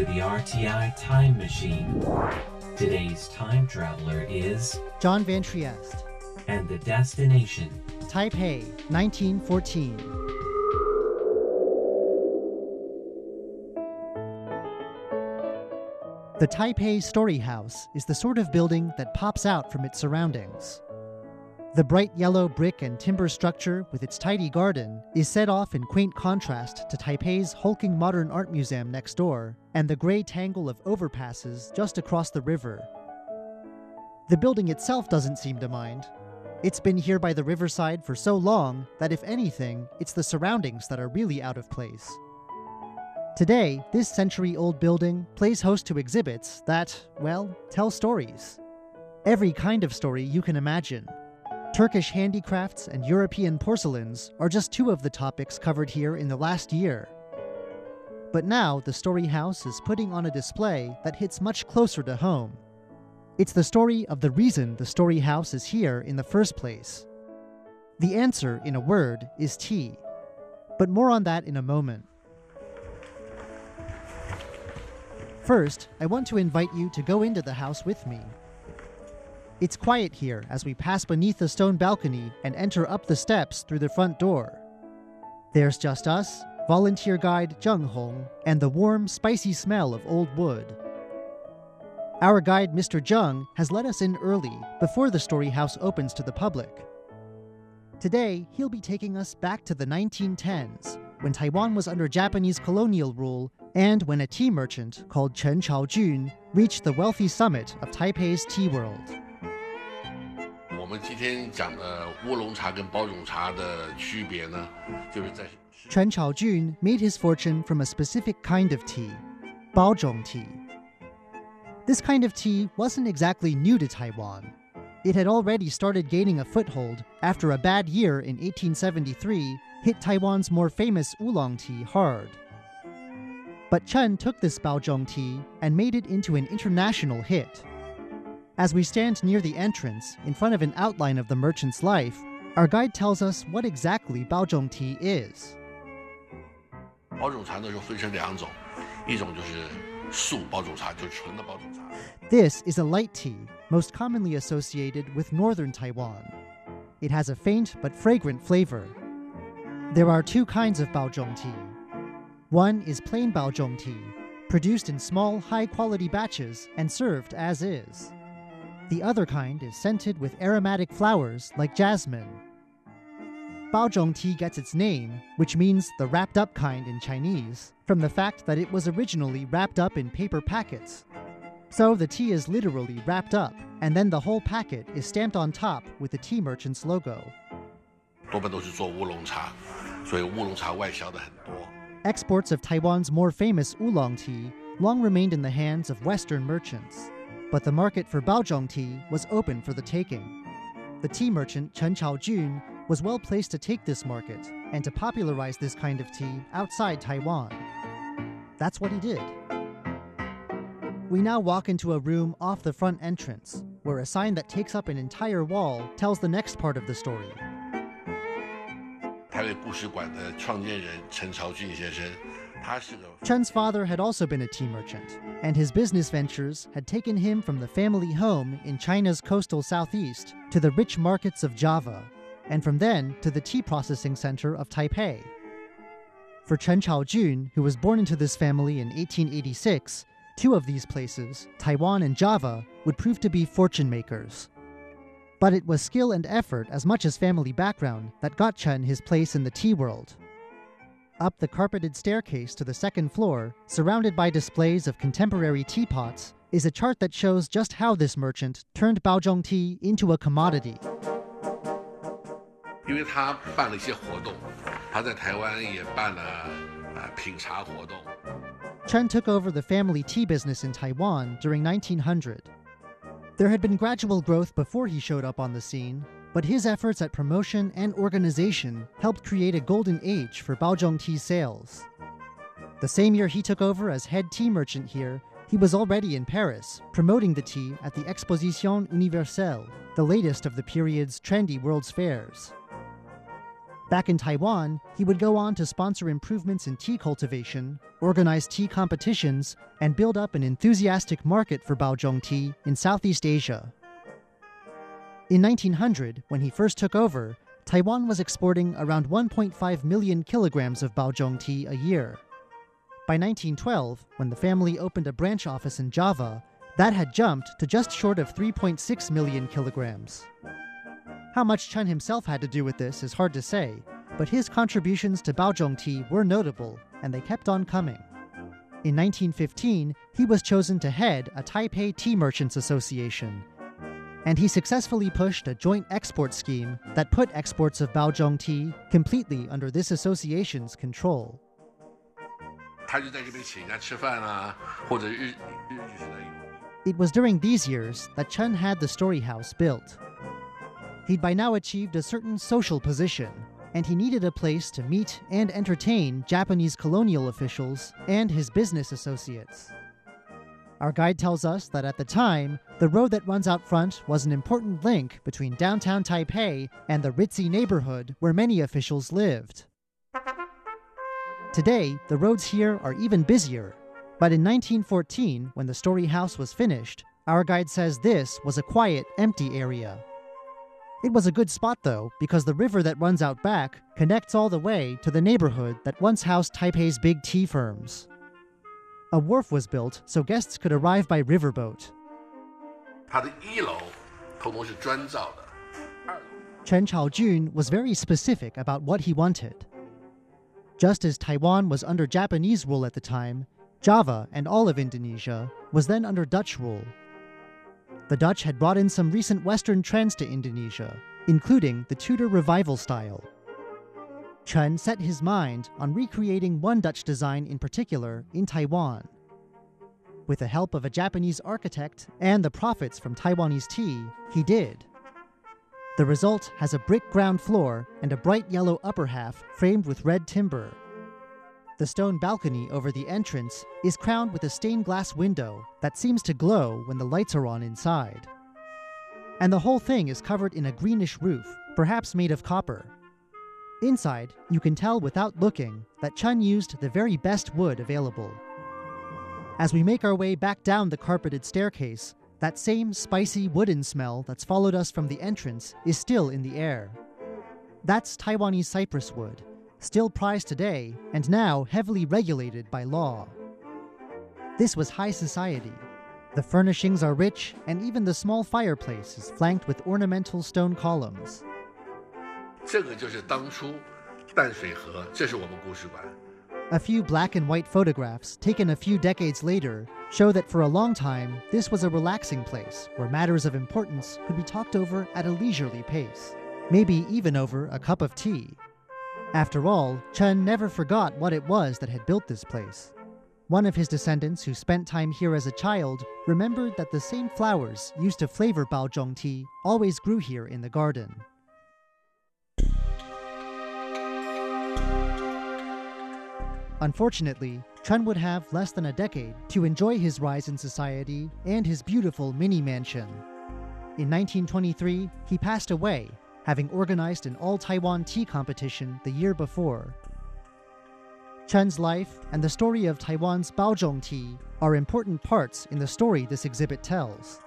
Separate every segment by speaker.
Speaker 1: to the RTI Time Machine. Today's time traveler is,
Speaker 2: John Van Trieste,
Speaker 1: and the destination,
Speaker 2: Taipei, 1914. The Taipei Story House is the sort of building that pops out from its surroundings. The bright yellow brick and timber structure with its tidy garden is set off in quaint contrast to Taipei's hulking modern art museum next door and the gray tangle of overpasses just across the river. The building itself doesn't seem to mind. It's been here by the riverside for so long that if anything, it's the surroundings that are really out of place. Today, this century old building plays host to exhibits that, well, tell stories. Every kind of story you can imagine. Turkish handicrafts and European porcelains are just two of the topics covered here in the last year. But now the Story House is putting on a display that hits much closer to home. It's the story of the reason the Story House is here in the first place. The answer, in a word, is tea. But more on that in a moment. First, I want to invite you to go into the house with me. It's quiet here as we pass beneath the stone balcony and enter up the steps through the front door. There's just us, volunteer guide Zheng Hong, and the warm, spicy smell of old wood. Our guide, Mr. Zheng, has let us in early, before the story house opens to the public. Today, he'll be taking us back to the 1910s, when Taiwan was under Japanese colonial rule and when a tea merchant called Chen Chaojun reached the wealthy summit of Taipei's tea world.
Speaker 3: 我们今天讲的乌龙茶跟包种茶的区别呢，就是在
Speaker 2: Chen Chaojun made his fortune from a specific kind of tea, Baozhong tea. This kind of tea wasn't exactly new to Taiwan. It had already started gaining a foothold after a bad year in 1873 hit Taiwan's more famous oolong tea hard. But Chen took this Baozhong tea and made it into an international hit. As we stand near the entrance, in front of an outline of the merchant's life, our guide tells us what exactly Baozhong tea is.
Speaker 3: 包种茶呢，就分成两种，一种就是素包种茶，就是纯的包种茶。
Speaker 2: This is a light tea, most commonly associated with northern Taiwan. It has a faint but fragrant flavor. There are two kinds of Baozhong tea. One is plain Baozhong tea, produced in small, high quality batches and served as is. The other kind is scented with aromatic flowers like jasmine. Baozhong tea gets its name, which means the wrapped up kind in Chinese, from the fact that it was originally wrapped up in paper packets. So the tea is literally wrapped up, and then the whole packet is stamped on top with the tea merchant's logo. Exports of Taiwan's more famous oolong tea long remained in the hands of Western merchants. but the market for Baozhong tea was open for the taking. The tea merchant Chen Chaojun was well placed to take this market and to popularize this kind of tea outside Taiwan. That's what he did. We now walk into a room off the front entrance, where a sign that takes up an entire wall tells the next part of the story.
Speaker 3: 台北故事馆的创建人陈朝俊先生，他是个
Speaker 2: Chen's father had also been a tea merchant, and his business ventures had taken him from the family home in China's coastal southeast to the rich markets of Java, and from then to the tea processing center of Taipei. For Chen Chaojun, who was born into this family in 1886, two of these places, Taiwan and Java, would prove to be fortune makers. But it was skill and effort as much as family background that got Chen his place in the tea world Up the carpeted staircase to the second floor, surrounded by displays of contemporary teapots, is a chart that shows just how this merchant turned Baozhong tea into a commodity.
Speaker 3: 因为他办了一些活动，他在台湾也办了呃品茶活动。
Speaker 2: Chen took over the family tea business in Taiwan during 1900. There had been gradual growth before he showed up on the scene, but his efforts at promotion and organization helped create a golden age for Baozhong tea sales. The same year he took over as head tea merchant here, he was already in Paris, promoting the tea at the Exposition Universelle, the latest of the period's trendy World's Fairs. Back in Taiwan, he would go on to sponsor improvements in tea cultivation, organize tea competitions, and build up an enthusiastic market for Baozhong tea in Southeast Asia. In 1900, when he first took over, Taiwan was exporting around 1.5 million kilograms of Baozhong tea a year. By 1912, when the family opened a branch office in Java, that had jumped to just short of 3.6 million kilograms. How much Chen himself had to do with this is hard to say, but his contributions to Baozhong tea were notable, and they kept on coming. In 1915, he was chosen to head a Taipei Tea Merchants Association, and he successfully pushed a joint export scheme that put exports of Baozhong tea completely under this association's control.
Speaker 3: 他就在这边请人家吃饭啊，或者日日日式的。
Speaker 2: It was during these years that Chen had the Story House built. He'd by now achieved a certain social position, and he needed a place to meet and entertain Japanese colonial officials and his business associates. Our guide tells us that at the time, the road that runs out front was an important link between downtown Taipei and the ritzy neighborhood where many officials lived. Today, the roads here are even busier. But in 1914, when the Story House was finished, our guide says this was a quiet, empty area. It was a good spot, though, because the river that runs out back connects all the way to the neighborhood that once housed Taipei's big tea firms. A wharf was built so guests could arrive by riverboat.
Speaker 3: 它的一楼通通是砖造的，
Speaker 2: Chen Chaojun was very specific about what he wanted. Just as Taiwan was under Japanese rule at the time, Java and all of Indonesia was then under Dutch rule. The Dutch had brought in some recent Western trends to Indonesia, including the Tudor revival style. Chen set his mind on recreating one Dutch design in particular in Taiwan. With the help of a Japanese architect and the profits from Taiwanese tea, he did. The result has a brick ground floor and a bright yellow upper half framed with red timber. The stone balcony over the entrance is crowned with a stained glass window that seems to glow when the lights are on inside. And the whole thing is covered in a greenish roof, perhaps made of copper. Inside, you can tell without looking that Chun used the very best wood available. As we make our way back down the carpeted staircase, that same spicy wooden smell that's followed us from the entrance is still in the air. That's Taiwanese cypress wood, still prized today and now heavily regulated by law. This was high society. The furnishings are rich, and even the small fireplace is flanked with ornamental stone columns.
Speaker 3: 这个就是当初淡水河，这是我们故事馆。
Speaker 2: A few black and white photographs taken a few decades later show that for a long time, this was a relaxing place where matters of importance could be talked over at a leisurely pace, maybe even over a cup of tea. After all, Chen never forgot what it was that had built this place. One of his descendants who spent time here as a child remembered that the same flowers used to flavor Baozhong tea always grew here in the garden. Unfortunately, Chun would have less than a decade to enjoy his rise in society and his beautiful mini mansion. In 1923, he passed away, having organized an all Taiwan tea competition the year before. Chun's life and the story of Taiwan's Baozhong tea are important parts in the story this exhibit tells.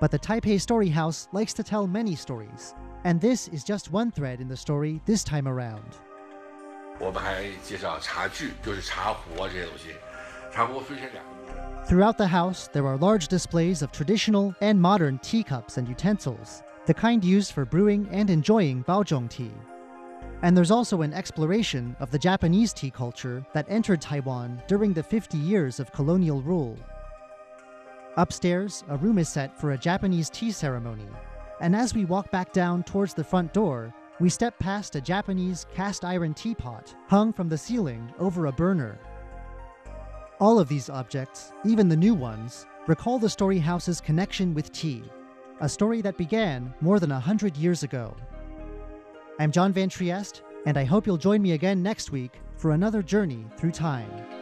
Speaker 2: But the Taipei Story House likes to tell many stories, and this is just one thread in the story this time around.
Speaker 3: 我们还介绍茶具，就是茶壶啊这些东西。茶壶分成两个部分，
Speaker 2: Throughout the house, there are large displays of traditional and modern teacups and utensils, the kind used for brewing and enjoying Baozhong tea. And there's also an exploration of the Japanese tea culture that entered Taiwan during the 50 years of colonial rule. Upstairs, a room is set for a Japanese tea ceremony, and as we walk back down towards the front door, we step past a Japanese cast iron teapot hung from the ceiling over a burner. All of these objects, even the new ones, recall the Story House's connection with tea, a story that began more than a hundred years ago. I'm John Van Trieste, and I hope you'll join me again next week for another journey through time.